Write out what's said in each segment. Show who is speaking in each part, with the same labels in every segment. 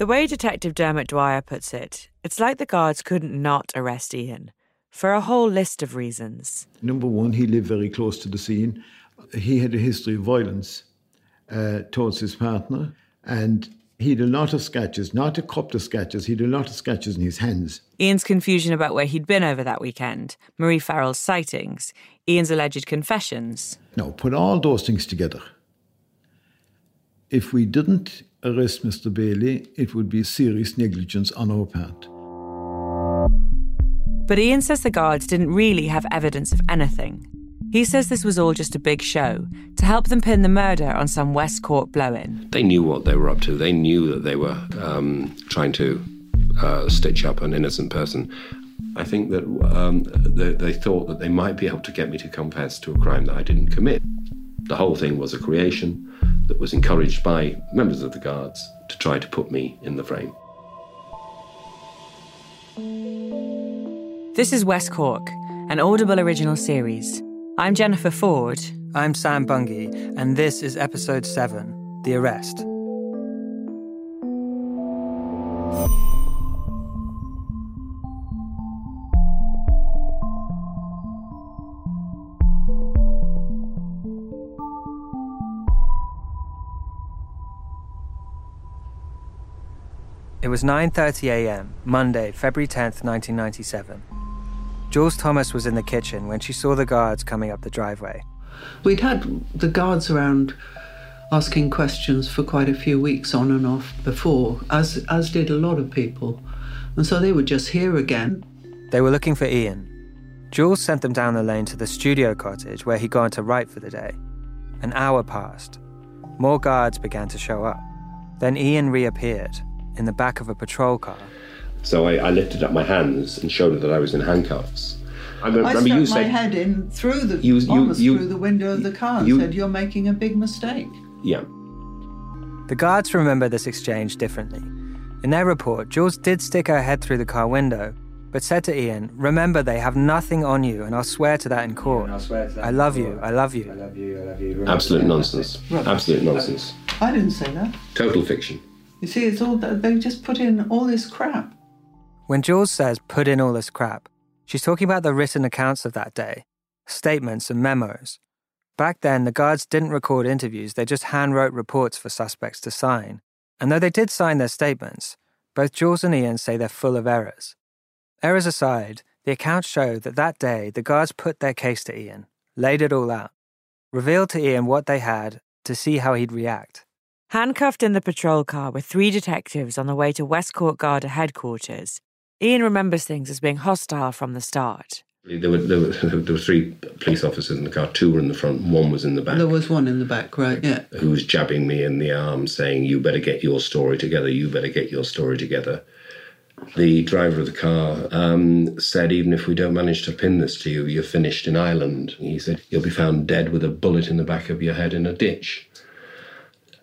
Speaker 1: The way Detective Dermot Dwyer puts it, it's like the guards couldn't not arrest Ian for a whole list of reasons.
Speaker 2: Number one, he lived very close to the scene. He had a history of violence uh, towards his partner, and he had a lot of scratches, not a couple of scratches, he had a lot of scratches in his hands.
Speaker 1: Ian's confusion about where he'd been over that weekend, Marie Farrell's sightings, Ian's alleged confessions.
Speaker 2: Now, put all those things together. If we didn't arrest Mr. Bailey, it would be serious negligence on our part.
Speaker 1: But Ian says the guards didn't really have evidence of anything. He says this was all just a big show to help them pin the murder on some West Cork blow in.
Speaker 3: They knew what they were up to. They knew that they were um, trying to uh, stitch up an innocent person. I think that um, they, they thought that they might be able to get me to confess to a crime that I didn't commit. The whole thing was a creation that was encouraged by members of the Guards to try to put me in the frame.
Speaker 1: This is West Cork, an Audible original series. I'm Jennifer Forde.
Speaker 4: I'm Sam Bungey, and this is episode 7 The Arrest. Was 9:30 a.m., Monday, February 10th, 1997. Jules Thomas was in the kitchen when she saw the guards coming up the driveway.
Speaker 5: We'd had the guards around asking questions for quite a few weeks on and off before, as as did a lot of people. And so they were just here again.
Speaker 4: They were looking for Ian. Jules sent them down the lane to the studio cottage where he'd gone to write for the day. An hour passed. More guards began to show up. Then Ian reappeared in the back of a patrol car.
Speaker 3: So I, I lifted up my hands and showed her that I was in handcuffs.
Speaker 5: I remember
Speaker 3: you
Speaker 5: stuck my
Speaker 3: said,
Speaker 5: head in through the
Speaker 3: You- you-
Speaker 5: almost
Speaker 3: you-
Speaker 5: through the window of the car and
Speaker 3: you-
Speaker 5: said, "You're making a big mistake."
Speaker 3: yeah.
Speaker 4: The guards remember this exchange differently. In their report, Jules did stick her head through the car window, but said to Ian, Remember, they have nothing on you, and I'll swear to that in court. I love you, I love you.
Speaker 3: Absolute nonsense. Absolute nonsense.
Speaker 5: I didn't say that.
Speaker 3: Total fiction.
Speaker 5: You see, it's all they just put in all this crap.
Speaker 4: When Jules says put in all this crap, she's talking about the written accounts of that day, statements and memos. Back then, the guards didn't record interviews, they just handwrote reports for suspects to sign. And though they did sign their statements, both Jules and Ian say they're full of errors. Errors aside, the accounts show that that day the guards put their case to Ian, laid it all out, revealed to Ian what they had to see how he'd react.
Speaker 1: Handcuffed in the patrol car with three detectives on the way to West Cork Garda headquarters, Ian remembers things as being hostile from the start.
Speaker 3: There were, there, were, there were three police officers in the car. Two were in the front, one was in the back.
Speaker 5: There was one in the back, right? Yeah.
Speaker 3: who was jabbing me in the arm, saying, You better get your story together, you better get your story together. The driver of the car um, said, Even if we don't manage to pin this to you, you're finished in Ireland. He said, You'll be found dead with a bullet in the back of your head in a ditch.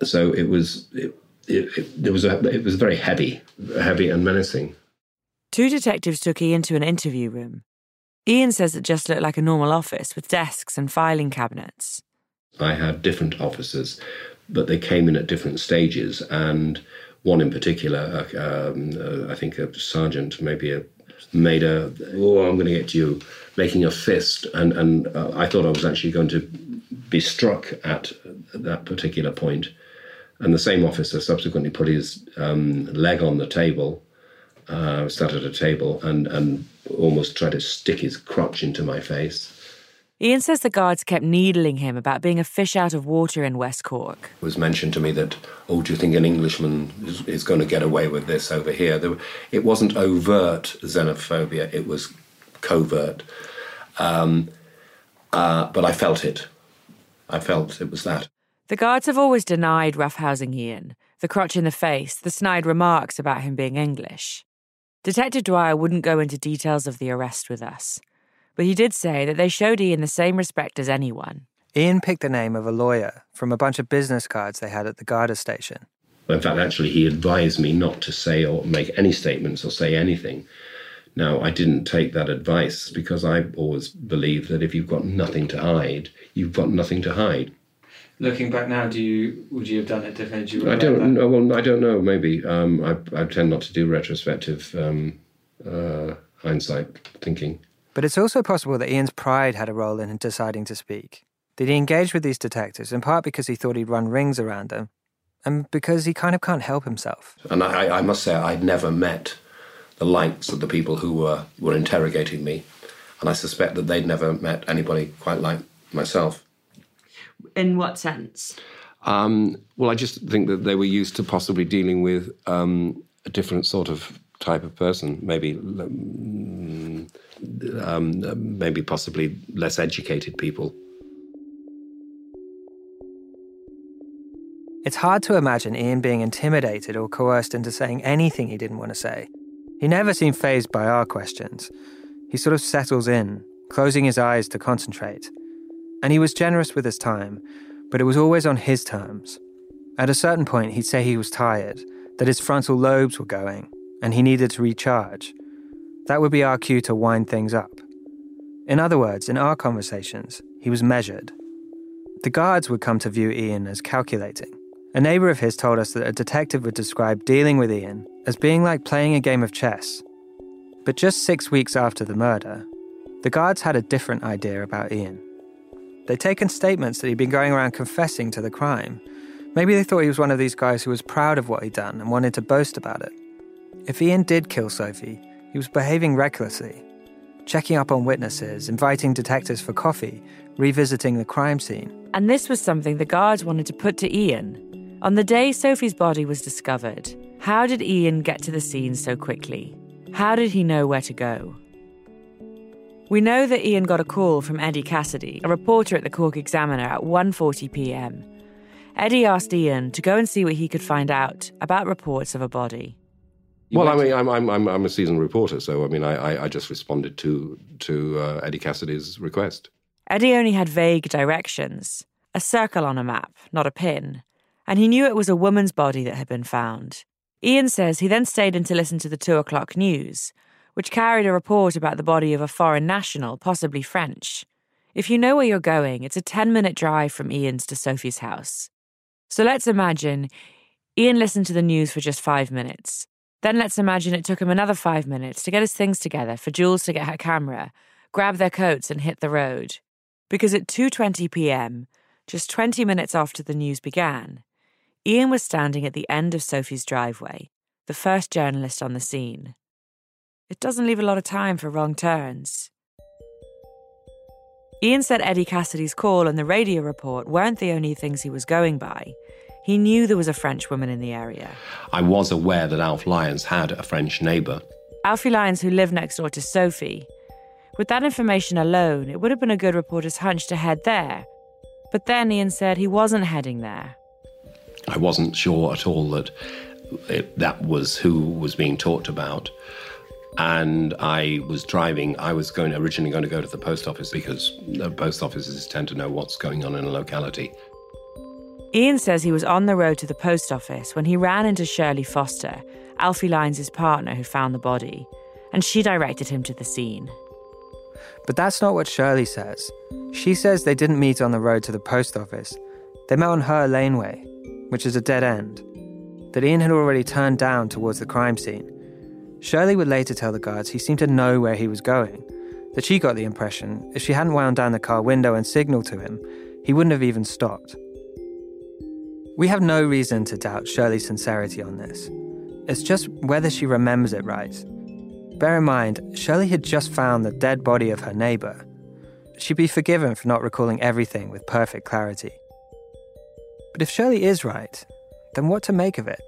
Speaker 3: So it was. It, it, it, there was a, it was very heavy, heavy and menacing.
Speaker 1: Two detectives took Ian to an interview room. Ian says it just looked like a normal office with desks and filing cabinets.
Speaker 3: I had different officers, but they came in at different stages, and one in particular, uh, um, uh, I think a sergeant, maybe a made a oh I'm going to get you making a fist, and and uh, I thought I was actually going to be struck at that particular point, and the same officer subsequently put his um, leg on the table, uh, sat at a table, and and almost tried to stick his crotch into my face.
Speaker 1: Ian says the guards kept needling him about being a fish out of water in West Cork.
Speaker 3: It was mentioned to me that, oh, do you think an Englishman is, is going to get away with this over here? There, it wasn't overt xenophobia, it was covert. Um, Uh, but I felt it. I felt it was that.
Speaker 1: The guards have always denied roughhousing Ian, the crotch in the face, the snide remarks about him being English. Detective Dwyer wouldn't go into details of the arrest with us, but he did say that they showed Ian the same respect as anyone.
Speaker 4: Ian picked the name of a lawyer from a bunch of business cards they had at the Garda station.
Speaker 3: In fact, actually, he advised me not to say or make any statements or say anything. Now, I didn't take that advice because I always believe that if you've got nothing to hide, you've got nothing to hide.
Speaker 4: Looking back now, do you would you have done it differently? Do
Speaker 3: I don't know. Well, I don't know. Maybe um, I, I tend not to do retrospective um, uh, hindsight thinking.
Speaker 4: But it's also possible that Ian's pride had a role in deciding to speak. Did he engage with these detectives in part because he thought he'd run rings around them, and because he kind of can't help himself?
Speaker 3: And I, I must say, I'd never met the likes of the people who were were interrogating me, and I suspect that they'd never met anybody quite like myself.
Speaker 1: In what sense?
Speaker 3: Um, well, I just think that they were used to possibly dealing with um, a different sort of type of person, maybe, um, um, maybe possibly less educated people.
Speaker 4: It's hard to imagine Ian being intimidated or coerced into saying anything he didn't want to say. He never seemed phased by our questions. He sort of settles in, closing his eyes to concentrate. And he was generous with his time, but it was always on his terms. At a certain point, he'd say he was tired, that his frontal lobes were going, and he needed to recharge. That would be our cue to wind things up. In other words, in our conversations, he was measured. The guards would come to view Ian as calculating. A neighbour of his told us that a detective would describe dealing with Ian as being like playing a game of chess. But just six weeks after the murder, the guards had a different idea about Ian. They'd taken statements that he'd been going around confessing to the crime. Maybe they thought he was one of these guys who was proud of what he'd done and wanted to boast about it. If Ian did kill Sophie, he was behaving recklessly, checking up on witnesses, inviting detectives for coffee, revisiting the crime scene.
Speaker 1: And this was something the guards wanted to put to Ian. On the day Sophie's body was discovered, how did Ian get to the scene so quickly? How did he know where to go? We know that Ian got a call from Eddie Cassidy, a reporter at the Cork Examiner at 1:40 p.m. Eddie asked Ian to go and see what he could find out about reports of a body.
Speaker 3: well, I mean, I'm, I'm, I'm a seasoned reporter, so I mean, I, I just responded to to uh, Eddie Cassidy's request.
Speaker 1: Eddie only had vague directions a circle on a map, not a pin, and he knew it was a woman's body that had been found. Ian says he then stayed in to listen to the two o'clock news, which carried a report about the body of a foreign national, possibly French. If you know where you're going, it's a 10 minute drive from Ian's to Sophie's house. So let's imagine Ian listened to the news for just five minutes. Then let's imagine it took him another five minutes to get his things together, for Jules to get her camera, grab their coats and hit the road. Because at 2:20 p.m., just 20 minutes after the news began, Ian was standing at the end of Sophie's driveway, the first journalist on the scene. It doesn't leave a lot of time for wrong turns. Ian said Eddie Cassidy's call and the radio report weren't the only things he was going by. He knew there was a French woman in the area.
Speaker 3: I was aware that Alf Lyons had a French neighbour.
Speaker 1: Alfie Lyons, who lived next door to Sophie. With that information alone, it would have been a good reporter's hunch to head there. But then Ian said he wasn't heading there.
Speaker 3: I wasn't sure at all that it, that was who was being talked about and I was driving. I was going originally going to go to the post office because the post offices tend to know what's going on in a locality.
Speaker 1: Ian says he was on the road to the post office when he ran into Shirley Foster, Alfie Lyons' partner who found the body, and she directed him to the scene.
Speaker 4: But that's not what Shirley says. She says they didn't meet on the road to the post office. They met on her laneway, which is a dead end, that Ian had already turned down towards the crime scene. Shirley would later tell the guards he seemed to know where he was going, that she got the impression if she hadn't wound down the car window and signaled to him, he wouldn't have even stopped. We have no reason to doubt Shirley's sincerity on this. It's just whether she remembers it right. Bear in mind, Shirley had just found the dead body of her neighbour. She'd be forgiven for not recalling everything with perfect clarity. But if Shirley is right, then what to make of it?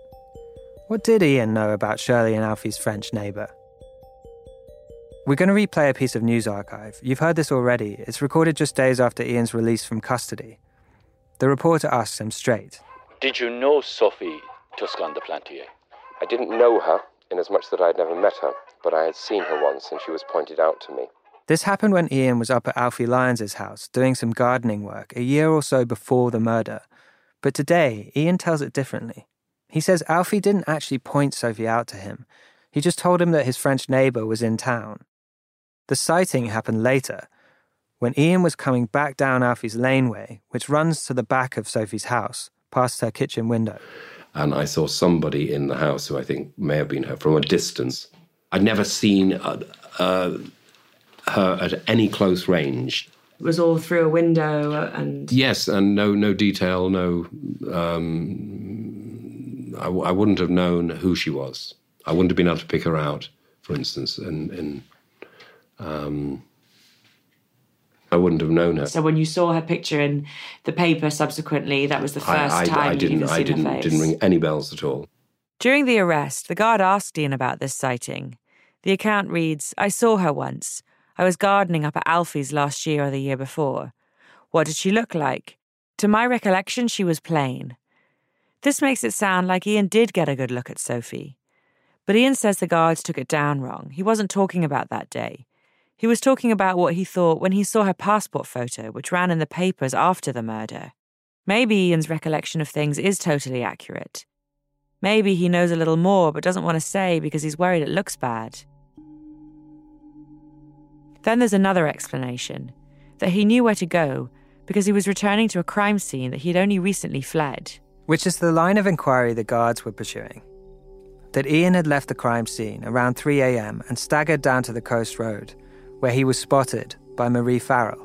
Speaker 4: What did Ian know about Shirley and Alfie's French neighbour? We're going to replay a piece of news archive. You've heard this already. It's recorded just days after Ian's release from custody. The reporter asks him straight
Speaker 6: Did you know Sophie Toscan du Plantier?
Speaker 7: I didn't know her, inasmuch that I had never met her, but I had seen her once and she was pointed out to me.
Speaker 4: This happened when Ian was up at Alfie Lyons' house doing some gardening work a year or so before the murder. But today, Ian tells it differently. He says Alfie didn't actually point Sophie out to him. He just told him that his French neighbour was in town. The sighting happened later, when Ian was coming back down Alfie's laneway, which runs to the back of Sophie's house, past her kitchen window.
Speaker 3: And I saw somebody in the house who I think may have been her from a distance. I'd never seen uh, uh, her at any close range.
Speaker 1: It was all through a window and.
Speaker 3: Yes, and no, no detail, no. Um, I, I wouldn't have known who she was. I wouldn't have been able to pick her out, for instance, in, in um, I wouldn't have known her.
Speaker 1: So when you saw her picture in the paper subsequently, that was the first
Speaker 3: I, I,
Speaker 1: time
Speaker 3: I
Speaker 1: you'd
Speaker 3: didn't. I
Speaker 1: seen
Speaker 3: didn't.
Speaker 1: her face.
Speaker 3: Didn't ring any bells at all.
Speaker 1: During the arrest, the guard asked Ian about this sighting. The account reads I saw her once. I was gardening up at Alfie's last year or the year before. What did she look like? To my recollection, she was plain. This makes it sound like Ian did get a good look at Sophie. But Ian says the guards took it down wrong. He wasn't talking about that day. He was talking about what he thought when he saw her passport photo, which ran in the papers after the murder. Maybe Ian's recollection of things is totally accurate. Maybe he knows a little more but doesn't want to say because he's worried it looks bad. Then there's another explanation that he knew where to go because he was returning to a crime scene that he'd only recently fled.
Speaker 4: Which is the line of inquiry the guards were pursuing. That Ian had left the crime scene around 3 a.m. and staggered down to the coast road, where he was spotted by Marie Farrell.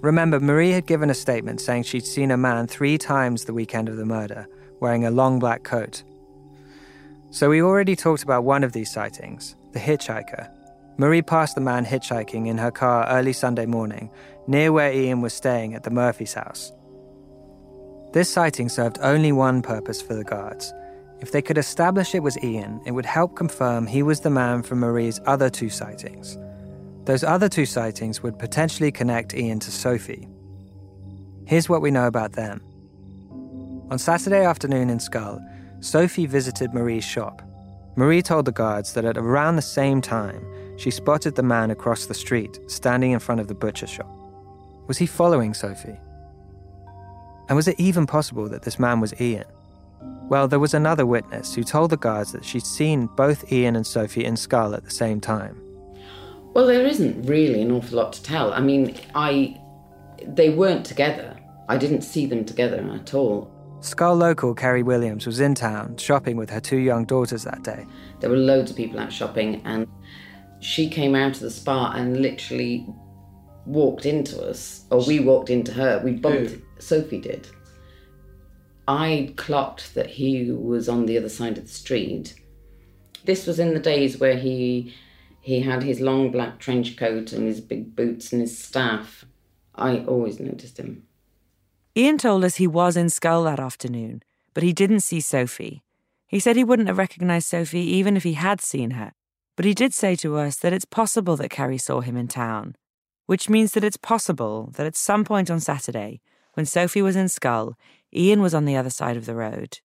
Speaker 4: Remember, Marie had given a statement saying she'd seen a man three times the weekend of the murder, wearing a long black coat. So we already talked about one of these sightings, the hitchhiker. Marie passed the man hitchhiking in her car early Sunday morning, near where Ian was staying at the Murphy's house. This sighting served only one purpose for the guards. If they could establish it was Ian, it would help confirm he was the man from Marie's other two sightings. Those other two sightings would potentially connect Ian to Sophie. Here's what we know about them. On Saturday afternoon in Schull, Sophie visited Marie's shop. Marie told the guards that at around the same time, she spotted the man across the street, standing in front of the butcher shop. Was he following Sophie? And was it even possible that this man was Ian? Well, there was another witness who told the guards that she'd seen both Ian and Sophie in Schull at the same time.
Speaker 8: Well, there isn't really an awful lot to tell. I mean, I they weren't together. I didn't see them together at all.
Speaker 4: Schull local Kerry Williams was in town shopping with her two young daughters that day.
Speaker 8: There were loads of people out shopping, and she came out of the spa and literally walked into us, or we walked into her. We bumped. Sophie did. I clocked that he was on the other side of the street. This was in the days where he he had his long black trench coat and his big boots and his staff. I always noticed him.
Speaker 1: Ian told us he was in Schull that afternoon, but he didn't see Sophie. He said he wouldn't have recognised Sophie even if he had seen her, but he did say to us that it's possible that Kerry saw him in town, which means that it's possible that at some point on Saturday, when Sophie was in Schull, Ian was on the other side of the road.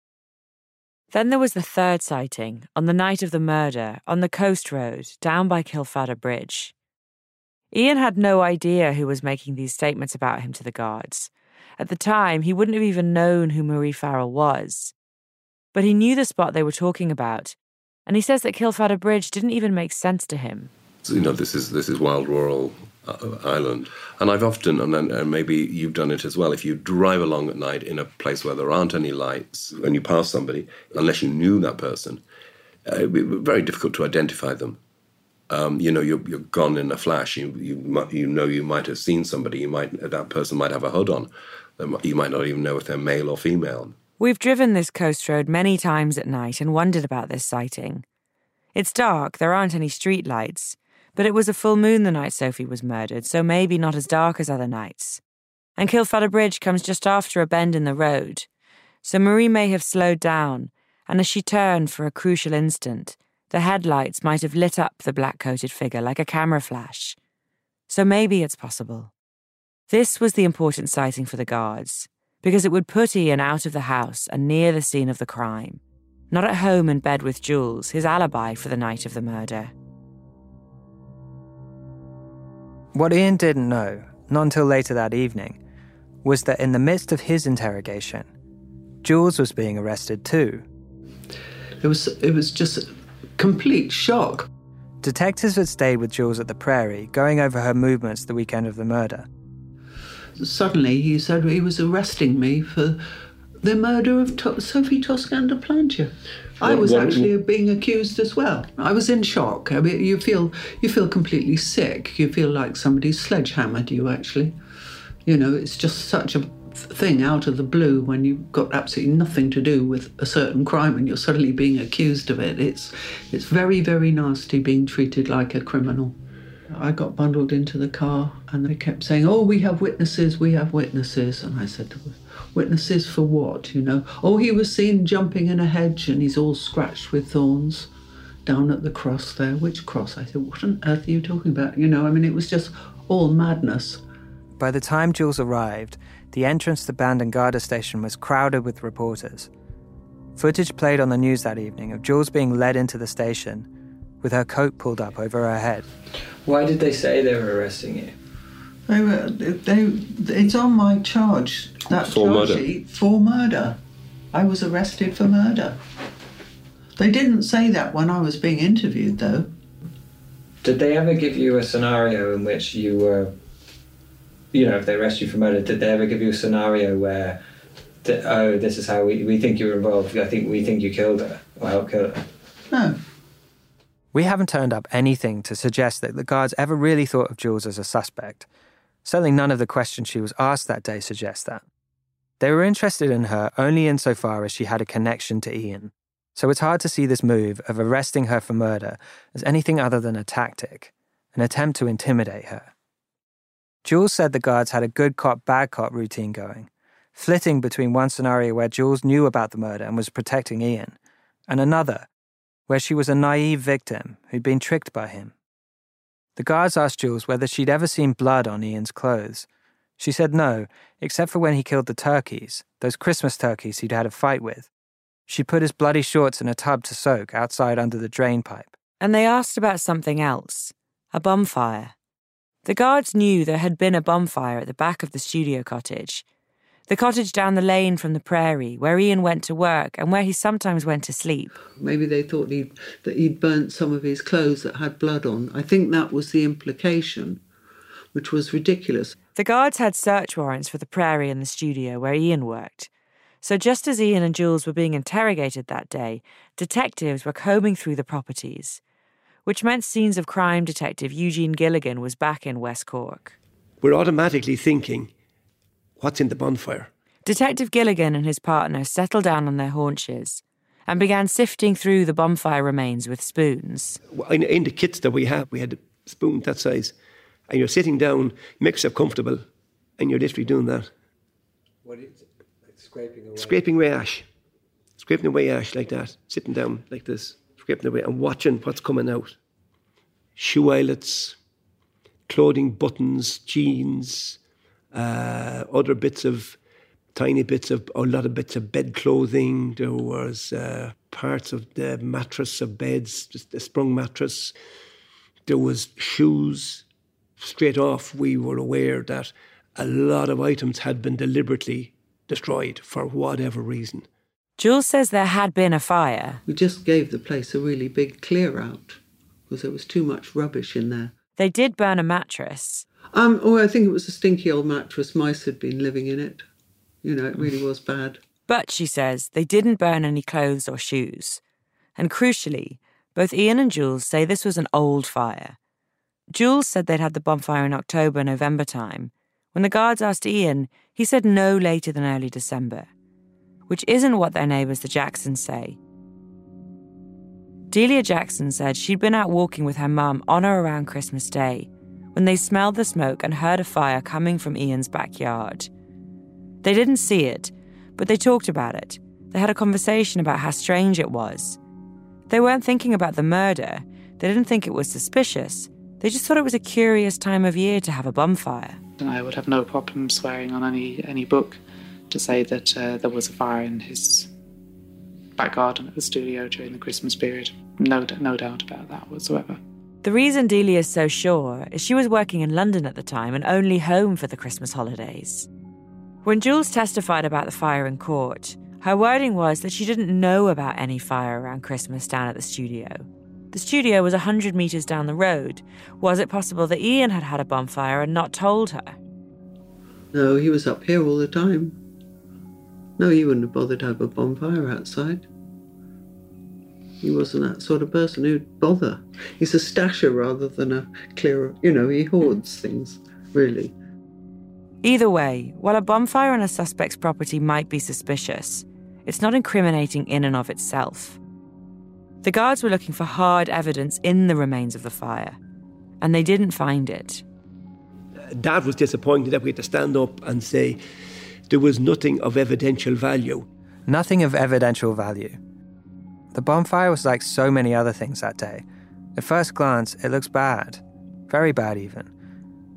Speaker 1: Then there was the third sighting, on the night of the murder, on the coast road, down by Kealfadda Bridge. Ian had no idea who was making these statements about him to the guards. At the time, he wouldn't have even known who Marie Farrell was. But he knew the spot they were talking about, and he says that Kealfadda Bridge didn't even make sense to him.
Speaker 3: So, you know, this is this is wild rural island, and I've often, and, then, maybe you've done it as well. If you drive along at night in a place where there aren't any lights, and you pass somebody, unless you knew that person, uh, it'd be very difficult to identify them. Um, you know, you're, you're gone in a flash. You you you know you might have seen somebody. You might that person might have a hood on. You might not even know if they're male or female.
Speaker 1: We've driven this coast road many times at night and wondered about this sighting. It's dark, there aren't any street lights, but it was a full moon the night Sophie was murdered, so maybe not as dark as other nights. And Kealfadda Bridge comes just after a bend in the road, so Marie may have slowed down, and as she turned for a crucial instant, The headlights might have lit up the black coated figure like a camera flash. So maybe it's possible. This was the important sighting for the guards, because it would put Ian out of the house and near the scene of the crime, not at home in bed with Jules, his alibi for the night of the murder.
Speaker 4: What Ian didn't know, not until later that evening, was that in the midst of his interrogation, Jules was being arrested too.
Speaker 5: It was it was just complete shock.
Speaker 4: Detectives had stayed with Jules at the prairie, going over her movements the weekend of the murder.
Speaker 5: Suddenly, he said he was arresting me for the murder of to- Sophie Toscan du Plantier. I was actually being accused as well. I was in shock. I mean, you feel you feel completely sick. You feel like somebody sledgehammered you. Actually, you know, it's just such a thing out of the blue when you've got absolutely nothing to do with a certain crime and you're suddenly being accused of it. It's it's very very nasty being treated like a criminal. I got bundled into the car and they kept saying, "Oh, we have witnesses, we have witnesses," and I said, "Witnesses for what?" You know, oh, he was seen jumping in a hedge and he's all scratched with thorns down at the cross there. Which cross? I said, "What on earth are you talking about?" You know, I mean, it was just all madness.
Speaker 4: By the time Jules arrived, the entrance to Bandon Garda station was crowded with reporters. Footage played on the news that evening of Jules being led into the station with her coat pulled up over her head.
Speaker 9: Why did they say they were arresting you?
Speaker 5: They were. They. It's on my charge. That
Speaker 3: For
Speaker 5: charge
Speaker 3: murder.
Speaker 5: sheet for murder. I was arrested for murder. They didn't say that when I was being interviewed, though.
Speaker 9: Did they ever give you a scenario in which you were, you know, if they arrest you for murder, did they ever give you a scenario where, oh, this is how we, we think you were involved, I think we think you killed her, or helped kill her?
Speaker 5: No.
Speaker 4: We haven't turned up anything to suggest that the guards ever really thought of Jules as a suspect. Certainly none of the questions she was asked that day suggest that. They were interested in her only insofar as she had a connection to Ian. So it's hard to see this move of arresting her for murder as anything other than a tactic, an attempt to intimidate her. Jules said the guards had a good cop, bad cop routine going, flitting between one scenario where Jules knew about the murder and was protecting Ian, and another where she was a naive victim who'd been tricked by him. The guards asked Jules whether she'd ever seen blood on Ian's clothes. She said no, except for when he killed the turkeys, those Christmas turkeys he'd had a fight with. She put his bloody shorts in a tub to soak outside under the drain pipe.
Speaker 1: And they asked about something else a bonfire. The guards knew there had been a bonfire at the back of the studio cottage. The cottage down the lane from the prairie, where Ian went to work and where he sometimes went to sleep.
Speaker 5: Maybe they thought he'd, that he'd burnt some of his clothes that had blood on. I think that was the implication, which was ridiculous.
Speaker 1: The guards had search warrants for the prairie and the studio where Ian worked. So just as Ian and Jules were being interrogated that day, detectives were combing through the properties, which meant scenes of crime detective Eugene Gilligan was back in West Cork.
Speaker 10: We're automatically thinking, what's in the bonfire?
Speaker 1: Detective Gilligan and his partner settled down on their haunches and began sifting through the bonfire remains with spoons.
Speaker 10: In, in the kits that we have, we had a spoon that size, and you're sitting down, make yourself comfortable, and you're literally doing that.
Speaker 9: What is it? Like scraping away?
Speaker 10: Scraping away ash. Scraping away ash like that, sitting down like this, scraping away and watching what's coming out. Shoe eyelets, clothing buttons, jeans, uh, other bits of tiny bits of a lot of bits of bed clothing. There was uh, parts of the mattress of beds, just a sprung mattress. There was shoes. Straight off, we were aware that a lot of items had been deliberately destroyed for whatever reason.
Speaker 1: Jules says there had been a fire.
Speaker 5: We just gave the place a really big clear out because there was too much rubbish in there.
Speaker 1: They did burn a mattress.
Speaker 5: Um, oh, I think it was a stinky old mattress. Mice had been living in it. You know, it really was bad.
Speaker 1: But, she says, they didn't burn any clothes or shoes. And crucially, both Ian and Jules say this was an old fire. Jules said they'd had the bonfire in October, November time. When the guards asked Ian, he said no later than early December, which isn't what their neighbours, the Jacksons, say. Delia Jackson said she'd been out walking with her mum on or around Christmas Day when they smelled the smoke and heard a fire coming from Ian's backyard. They didn't see it, but they talked about it. They had a conversation about how strange it was. They weren't thinking about the murder. They didn't think it was suspicious. They just thought it was a curious time of year to have a bonfire.
Speaker 11: And I would have no problem swearing on any any book to say that uh, there was a fire in his back garden at the studio during the Christmas period. No, no doubt about that whatsoever.
Speaker 1: The reason Delia is so sure is she was working in London at the time and only home for the Christmas holidays. When Jules testified about the fire in court, her wording was that she didn't know about any fire around Christmas down at the studio. The studio was 100 metres down the road. Was it possible that Ian had had a bonfire and not told her?
Speaker 5: No, he was up here all the time. No, he wouldn't have bothered to have a bonfire outside. He wasn't that sort of person who'd bother. He's a stasher rather than a clearer. You know, he hoards things, really.
Speaker 1: Either way, while a bonfire on a suspect's property might be suspicious, it's not incriminating in and of itself. The guards were looking for hard evidence in the remains of the fire, and they didn't find it.
Speaker 10: Dad was disappointed that we had to stand up and say, there was nothing of evidential value.
Speaker 4: Nothing of evidential value. The bonfire was like so many other things that day. At first glance, it looks bad. Very bad, even.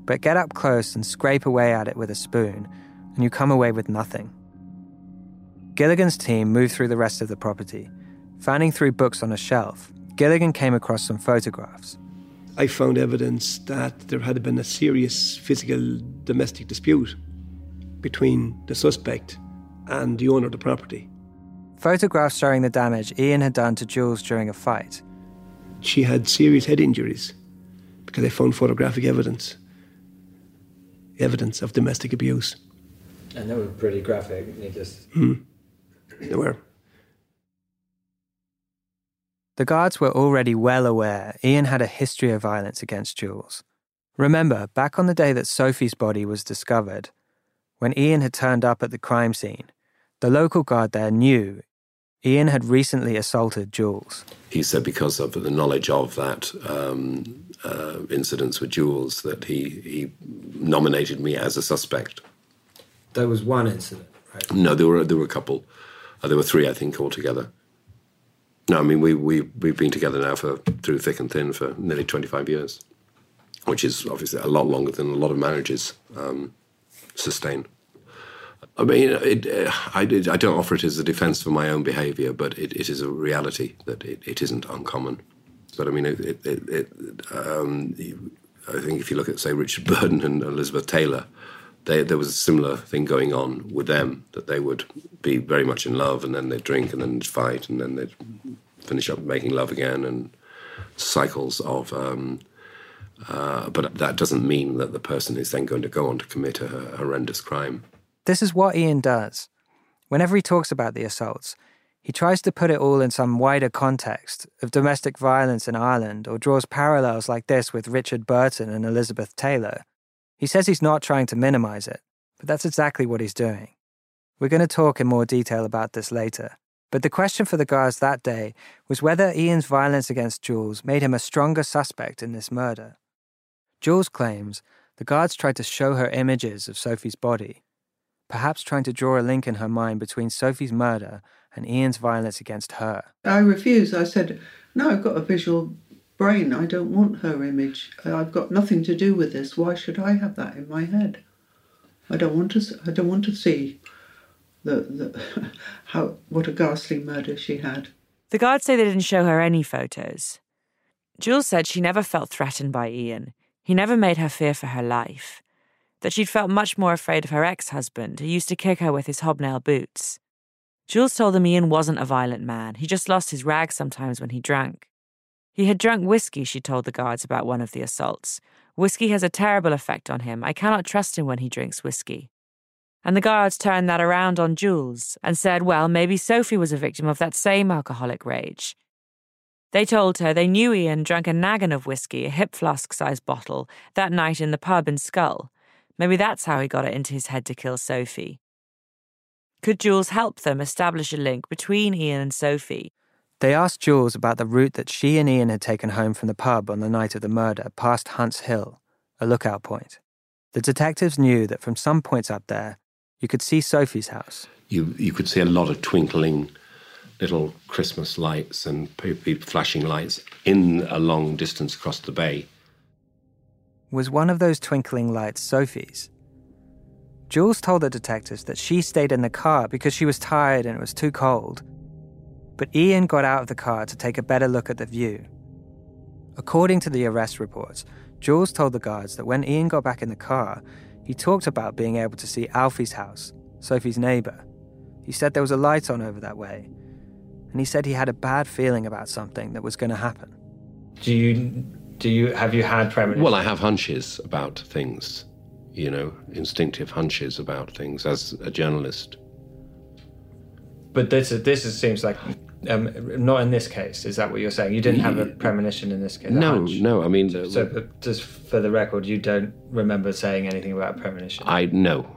Speaker 4: But get up close and scrape away at it with a spoon, and you come away with nothing. Gilligan's team moved through the rest of the property. Fanning through books on a shelf, Gilligan came across some photographs.
Speaker 10: I found evidence that there had been a serious physical domestic dispute between the suspect and the owner of the property.
Speaker 4: Photographs showing the damage Ian had done to Jules during a fight.
Speaker 10: She had serious head injuries because they found photographic evidence evidence of domestic abuse.
Speaker 9: And they were pretty graphic. They just.
Speaker 10: Mm. They were.
Speaker 4: The guards were already well aware Ian had a history of violence against Jules. Remember, back on the day that Sophie's body was discovered, when Ian had turned up at the crime scene, the local guard there knew Ian had recently assaulted Jules.
Speaker 3: He said because of the knowledge of that um, uh, incidents with Jules that he, he nominated me as a suspect.
Speaker 9: There was one incident, right?
Speaker 3: No, there were there were a couple. Uh, there were three, I think, altogether. No, I mean we we we've been together now for through thick and thin for nearly twenty five years, which is obviously a lot longer than a lot of marriages um, sustain. I mean, it, uh, I, I, don't offer it as a defense for my own behavior, but it, it is a reality that it, isn't uncommon. But I mean, um, I think if you look at, say, Richard Burton and Elizabeth Taylor, they, there was a similar thing going on with them that they would be very much in love and then they'd drink and then they'd fight and then they'd finish up making love again and cycles of. Um, uh, but that doesn't mean that the person is then going to go on to commit a, a horrendous crime.
Speaker 4: This is what Ian does. Whenever he talks about the assaults, he tries to put it all in some wider context of domestic violence in Ireland or draws parallels like this with Richard Burton and Elizabeth Taylor. He says he's not trying to minimize it, but that's exactly what he's doing. We're going to talk in more detail about this later. But the question for the guards that day was whether Ian's violence against Jules made him a stronger suspect in this murder. Jules claims the guards tried to show her images of Sophie's body, perhaps trying to draw a link in her mind between Sophie's murder and Ian's violence against her.
Speaker 5: I refused. I said, No, I've got a visual brain. I don't want her image. I've got nothing to do with this. Why should I have that in my head? I don't want to. I don't want to see the, the how what a ghastly murder she had.
Speaker 1: The guards say they didn't show her any photos. Jules said she never felt threatened by Ian. He never made her fear for her life that she'd felt much more afraid of her ex husband, who used to kick her with his hobnail boots. Jules told them Ian wasn't a violent man, he just lost his rag sometimes when he drank. He had drunk whiskey, she told the guards about one of the assaults. Whiskey has a terrible effect on him. I cannot trust him when he drinks whiskey. And the guards turned that around on Jules and said, well, maybe Sophie was a victim of that same alcoholic rage. They told her they knew Ian drank a naggin of whiskey, a hip flask sized bottle, that night in the pub in Schull, Maybe that's how he got it into his head to kill Sophie. Could Jules help them establish a link between Ian and Sophie?
Speaker 4: They asked Jules about the route that she and Ian had taken home from the pub on the night of the murder past Hunt's Hill, a lookout point. The detectives knew that from some points up there, you could see Sophie's house.
Speaker 3: You, you could see a lot of twinkling little Christmas lights and flashing lights in a long distance across the bay.
Speaker 4: Was one of those twinkling lights Sophie's? Jules told the detectives that she stayed in the car because she was tired and it was too cold. But Ian got out of the car to take a better look at the view. According to the arrest reports, Jules told the guards that when Ian got back in the car, he talked about being able to see Alfie's house, Sophie's neighbour. He said there was a light on over that way, and he said he had a bad feeling about something that was going to happen.
Speaker 9: Do you do you have you had premonitions?
Speaker 3: Well, I have hunches about things, you know, instinctive hunches about things as a journalist.
Speaker 9: But this this is, seems like um, not in this case. Is that what you're saying? You didn't have a premonition in this case?
Speaker 3: No, no. I mean,
Speaker 9: so, so, just for the record, you don't remember saying anything about premonition.
Speaker 3: I know.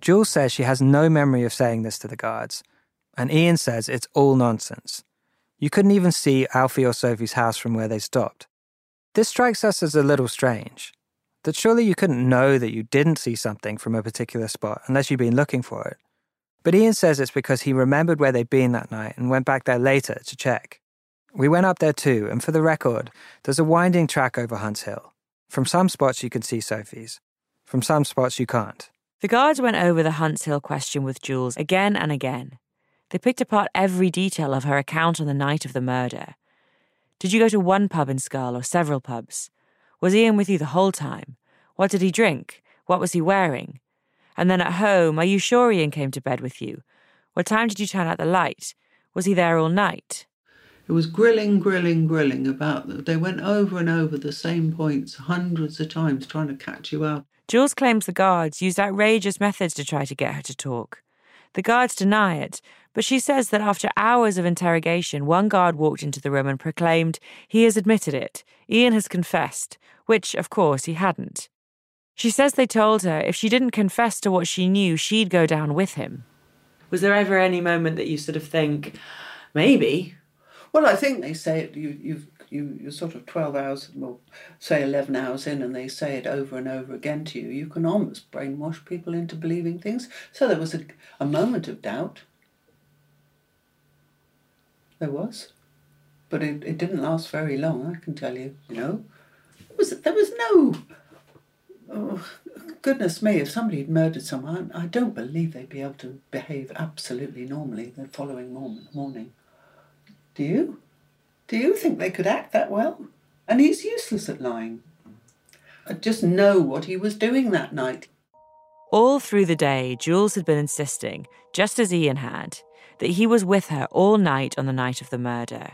Speaker 4: Jules says she has no memory of saying this to the guards, and Ian says it's all nonsense. You couldn't even see Alfie or Sophie's house from where they stopped. This strikes us as a little strange. That surely you couldn't know that you didn't see something from a particular spot unless you'd been looking for it. But Ian says it's because he remembered where they'd been that night and went back there later to check. We went up there too, and for the record, there's a winding track over Hunts Hill. From some spots you can see Sophie's, from some spots you can't.
Speaker 1: The guards went over the Hunts Hill question with Jules again and again. They picked apart every detail of her account on the night of the murder. Did you go to one pub in Schull or several pubs? Was Ian with you the whole time? What did he drink? What was he wearing? And then at home, are you sure Ian came to bed with you? What time did you turn out the light? Was he there all night?
Speaker 5: It was grilling, grilling, grilling about them. They went over and over the same points hundreds of times trying to catch you out.
Speaker 1: Jules claims the guards used outrageous methods to try to get her to talk. The guards deny it, but she says that after hours of interrogation, one guard walked into the room and proclaimed, He has admitted it. Ian has confessed, which, of course, he hadn't. She says they told her if she didn't confess to what she knew, she'd go down with him. Was there ever any moment that you sort of think, maybe?
Speaker 5: Well, I think they say it, you, you've, you, you're sort of 12 hours, well, say 11 hours in, and they say it over and over again to you. You can almost brainwash people into believing things. So there was a, a moment of doubt. There was. But it, it didn't last very long, I can tell you, you know. There was, there was no oh, goodness me, if somebody had murdered someone, I don't believe they'd be able to behave absolutely normally the following morning. Do you? Do you think they could act that well? And he's useless at lying. I just know what he was doing that night.
Speaker 1: All through the day, Jules had been insisting, just as Ian had, that he was with her all night on the night of the murder.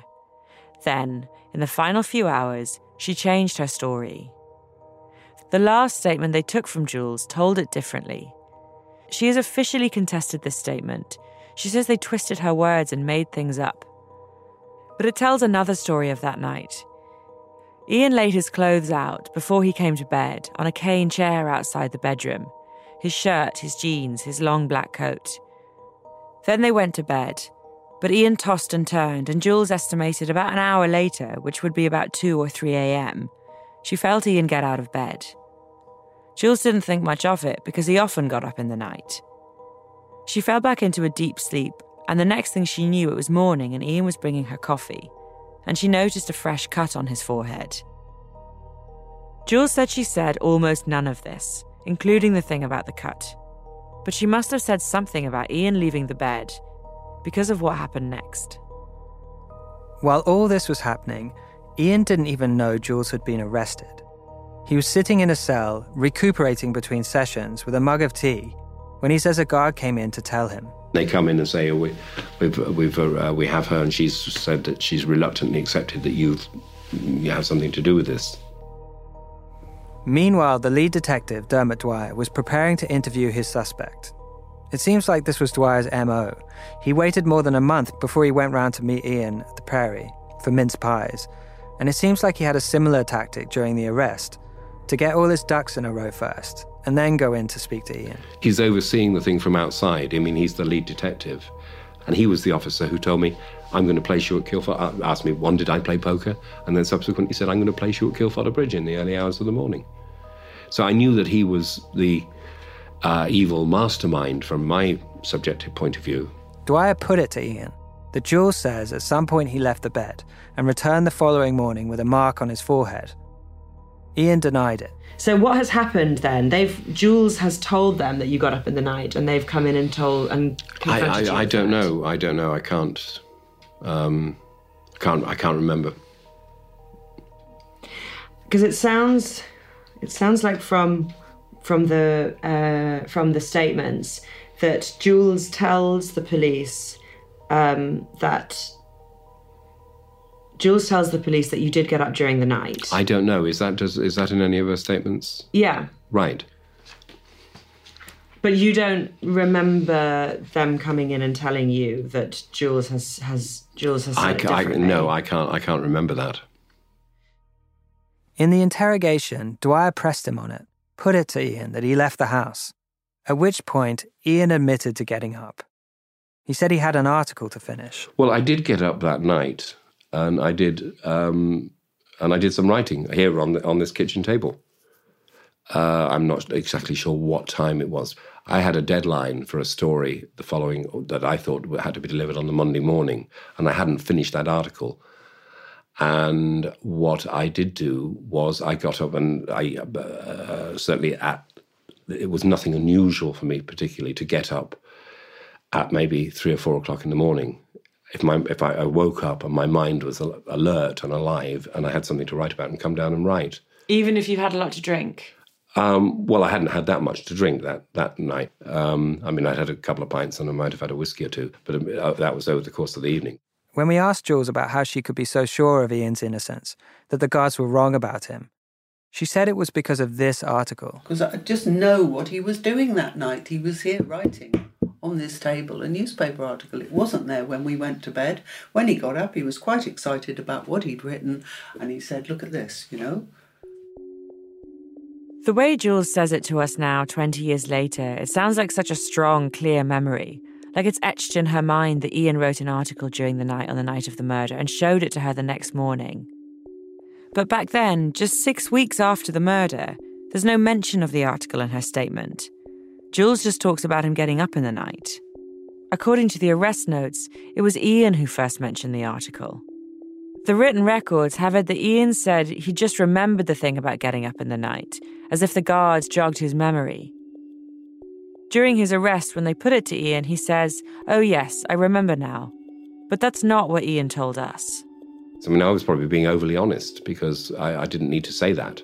Speaker 1: Then, in the final few hours, she changed her story. The last statement they took from Jules told it differently. She has officially contested this statement. She says they twisted her words and made things up. But it tells another story of that night. Ian laid his clothes out before he came to bed on a cane chair outside the bedroom his shirt, his jeans, his long black coat. Then they went to bed, but Ian tossed and turned, and Jules estimated about an hour later, which would be about 2 or 3 a.m., she felt Ian get out of bed. Jules didn't think much of it because he often got up in the night. She fell back into a deep sleep, and the next thing she knew, it was morning and Ian was bringing her coffee, and she noticed a fresh cut on his forehead. Jules said she said almost none of this, including the thing about the cut. But she must have said something about Ian leaving the bed because of what happened next.
Speaker 4: While all this was happening, Ian didn't even know Jules had been arrested. He was sitting in a cell, recuperating between sessions with a mug of tea, when he says a guard came in to tell him.
Speaker 3: They come in and say, oh, we, we've, we've, uh, we have her, and she's said that she's reluctantly accepted that you've, you have something to do with this.
Speaker 4: Meanwhile, the lead detective, Dermot Dwyer, was preparing to interview his suspect. It seems like this was Dwyer's MO. He waited more than a month before he went round to meet Ian at the Prairie for mince pies, and it seems like he had a similar tactic during the arrest to get all his ducks in a row first and then go in to speak to Ian.
Speaker 3: He's overseeing the thing from outside. I mean, he's the lead detective. And he was the officer who told me, I'm going to place you at Kilford. Asked me, one, did I play poker? And then subsequently said, I'm going to place you at Kealfadda Bridge in the early hours of the morning. So I knew that he was the uh, evil mastermind from my subjective point of view.
Speaker 4: Dwyer put it to Ian that Jules says at some point he left the bed and returned the following morning with a mark on his forehead. Ian denied it.
Speaker 1: So what has happened then? They've Jules has told them that you got up in the night, and they've come in and told and
Speaker 3: I,
Speaker 1: confronted you
Speaker 3: I, I don't
Speaker 1: that.
Speaker 3: know. I don't know. I can't. Um, can't. I can't remember.
Speaker 1: because it sounds it sounds like from from the uh, from the statements that Jules tells the police um, that Jules tells the police that you did get up during the night.
Speaker 3: I don't know. Is that does, is that in any of her statements?
Speaker 1: yeah,
Speaker 3: Right.
Speaker 1: but you don't remember them coming in and telling you that Jules has has Jules has. Said
Speaker 3: I,
Speaker 1: it
Speaker 3: I no. I can't. I can't remember that.
Speaker 4: In the interrogation, Dwyer pressed him on it, put it to Ian that he left the house, at which point Ian admitted to getting up. He said he had an article to finish.
Speaker 3: Well, I did get up that night, and I did, um, and I did some writing here on the, on this kitchen table. Uh, I'm not exactly sure what time it was. I had a deadline for a story the following that I thought had to be delivered on the Monday morning, and I hadn't finished that article. And what I did do was I got up and I uh, certainly at it was nothing unusual for me particularly to get up at maybe three or four o'clock in the morning. If my if I, I woke up and my mind was alert and alive and I had something to write about and come down and write.
Speaker 1: Even if you had a lot to drink.
Speaker 3: Um, well, I hadn't had that much to drink that that night. Um, I mean, I'd had a couple of pints and I might have had a whiskey or two, but uh, that was over the course of the evening.
Speaker 4: When we asked Jules about how she could be so sure of Ian's innocence, that the guards were wrong about him, she said it was because of this article.
Speaker 5: Because I just know what he was doing that night. He was here writing on this table a newspaper article. It wasn't there when we went to bed. When he got up, he was quite excited about what he'd written, and he said, Look at this, you know.
Speaker 1: The way Jules says it to us now, 20 years later, it sounds like such a strong, clear memory. Like it's etched in her mind that Ian wrote an article during the night on the night of the murder and showed it to her the next morning. But back then, just six weeks after the murder, there's no mention of the article in her statement. Jules just talks about him getting up in the night. According to the arrest notes, it was Ian who first mentioned the article. The written records have it that Ian said he just remembered the thing about getting up in the night, as if the guards jogged his memory. During his arrest, when they put it to Ian, he says, Oh, yes, I remember now. But that's not what Ian told us.
Speaker 3: I mean, I was probably being overly honest because I, I didn't need to say that.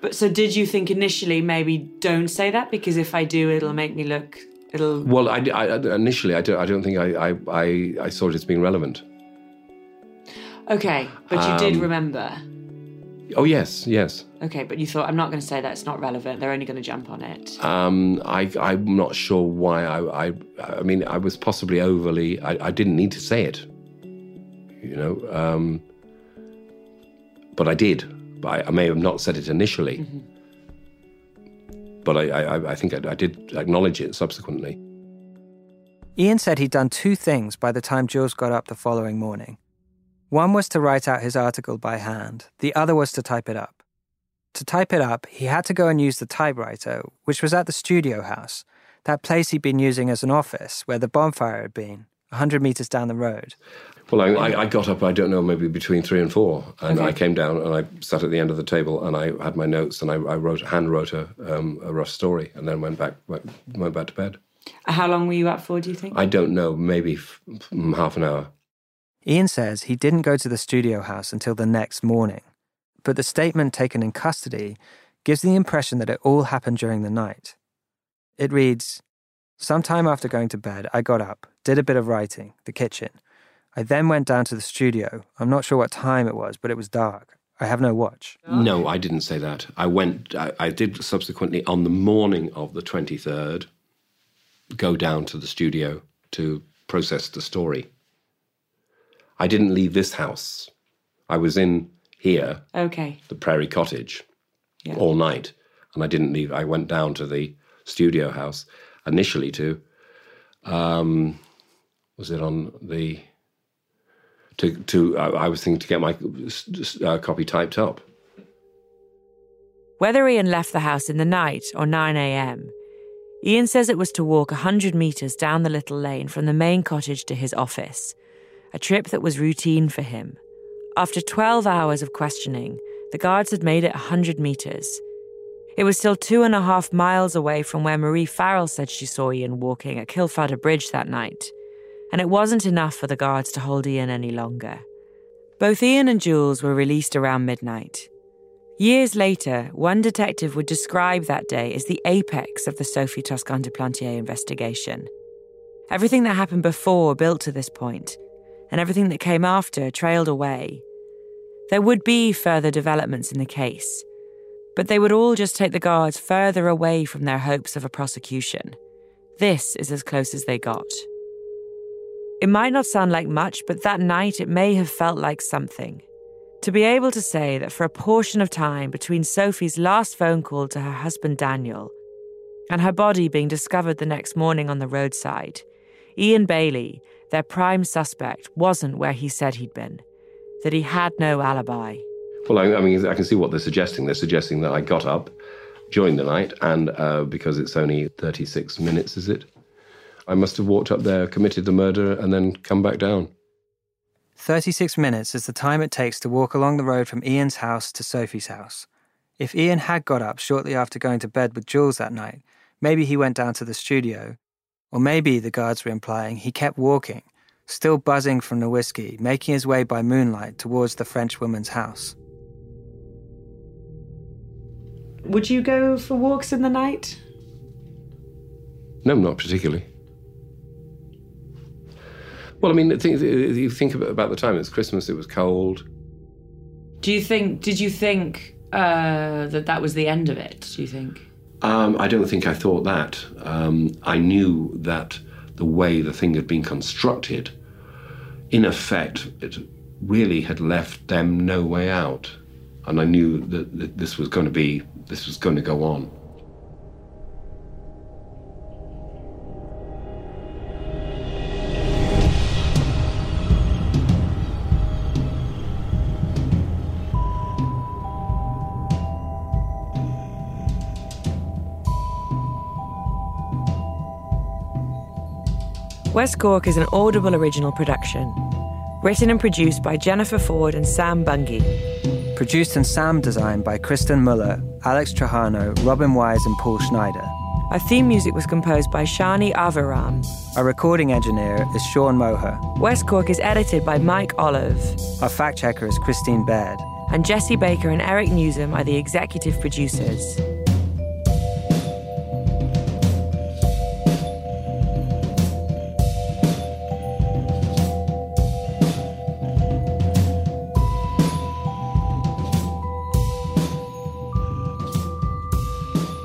Speaker 1: But so, did you think initially maybe don't say that because if I do, it'll make me look. It'll.
Speaker 3: Well, I, I- initially, I don't, I don't think I, I, I, I saw it as being relevant.
Speaker 1: Okay, but you did
Speaker 3: Um,
Speaker 1: remember.
Speaker 3: Oh, yes, yes.
Speaker 1: Okay, but you thought, I'm not going to say that, it's not relevant, they're only going to jump on it.
Speaker 3: Um, I, I'm not sure why. I, I, I mean, I was possibly overly. I, I didn't need to say it, you know, um, but I did. But I, I may have not said it initially. But I, I, I think I, I did acknowledge it subsequently.
Speaker 4: Ian said he'd done two things by the time Jules got up the following morning. One was to write out his article by hand, the other was to type it up. To type it up, he had to go and use the typewriter, which was at the studio house, that place he'd been using as an office where the bonfire had been, a 100 metres down the road.
Speaker 3: Well, I, I, I got up, I don't know, maybe between three and four, and
Speaker 4: Okay.
Speaker 3: I came down and I sat at the end of the table and I had my notes and I, I wrote, hand wrote a, um, a rough story, and then went back, went, went back to bed.
Speaker 1: How long were you up for, do you think?
Speaker 3: I don't know, maybe f- f- half an hour.
Speaker 4: Ian says he didn't go to the studio house until the next morning, but the statement taken in custody gives the impression that it all happened during the night. It reads Sometime after going to bed, I got up, did a bit of writing, the kitchen. I then went down to the studio. I'm not sure what time it was, but it was dark. I have no watch.
Speaker 3: No, I didn't say that. I went, I, I did subsequently on the morning of the 23rd go down to the studio to process the story. I didn't leave this house. I was in here,
Speaker 1: Okay.
Speaker 3: the Prairie Cottage,
Speaker 1: Yeah.
Speaker 3: all night, and I didn't leave. I went down to the studio house initially to, um, was it on the, to, to I, I was thinking to get my uh, copy typed up.
Speaker 1: Whether Ian left the house in the night or 9 a.m., Ian says it was to walk a 100 metres down the little lane from the main cottage to his office, a trip that was routine for him. After 12 hours of questioning, the guards had made it a 100 metres. It was still two and a half miles away from where Marie Farrell said she saw Ian walking at Kealfadda Bridge that night, and it wasn't enough for the guards to hold Ian any longer. Both Ian and Jules were released around midnight. Years later, one detective would describe that day as the apex of the Sophie Toscan du Plantier investigation. Everything that happened before built to this point, and everything that came after trailed away. There would be further developments in the case, but they would all just take the guards further away from their hopes of a prosecution. This is as close as they got. It might not sound like much, but that night it may have felt like something. To be able to say that for a portion of time between Sophie's last phone call to her husband Daniel and her body being discovered the next morning on the roadside, Ian Bailey, their prime suspect, wasn't where he said he'd been, that he had no alibi.
Speaker 3: Well, I, I mean, I can see what they're suggesting. They're suggesting that I got up during the night, and uh, because it's only 36 minutes, is it? I must have walked up there, committed the murder, and then come back down.
Speaker 4: 36 minutes is the time it takes to walk along the road from Ian's house to Sophie's house. If Ian had got up shortly after going to bed with Jules that night, maybe he went down to the studio. Or maybe, the guards were implying, he kept walking, still buzzing from the whiskey, making his way by moonlight towards the French woman's house.
Speaker 1: Would you go for walks in the night?
Speaker 3: No, not particularly. Well, I mean, think, you think about the time. It's Christmas. It was cold.
Speaker 1: Do you think? Did you think uh, that that was the end of it? Do you think?
Speaker 3: Um, I don't think I thought that. Um, I knew that the way the thing had been constructed, in effect, it really had left them no way out, and I knew that, that this was going to be this was going to go on.
Speaker 1: West Cork is an Audible original production. Written and produced by Jennifer Forde and Sam Bungey.
Speaker 4: Produced and sound designed by Kristen Muller, Alex Trajano, Robin Wise, and Paul Schneider.
Speaker 1: Our theme music was composed by Shani Aviram.
Speaker 4: Our recording engineer is Sean Moher.
Speaker 1: West Cork is edited by Mike Olive.
Speaker 4: Our fact checker is Christine Baird.
Speaker 1: And Jesse Baker and Eric Newsom are the executive producers.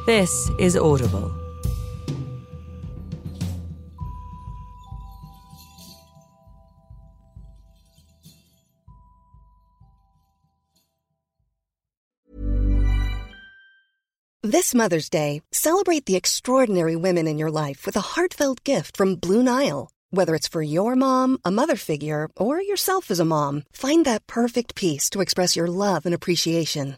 Speaker 1: This is Audible.
Speaker 12: This Mother's Day, celebrate the extraordinary women in your life with a heartfelt gift from Blue Nile. Whether it's for your mom, a mother figure, or yourself as a mom, find that perfect piece to express your love and appreciation.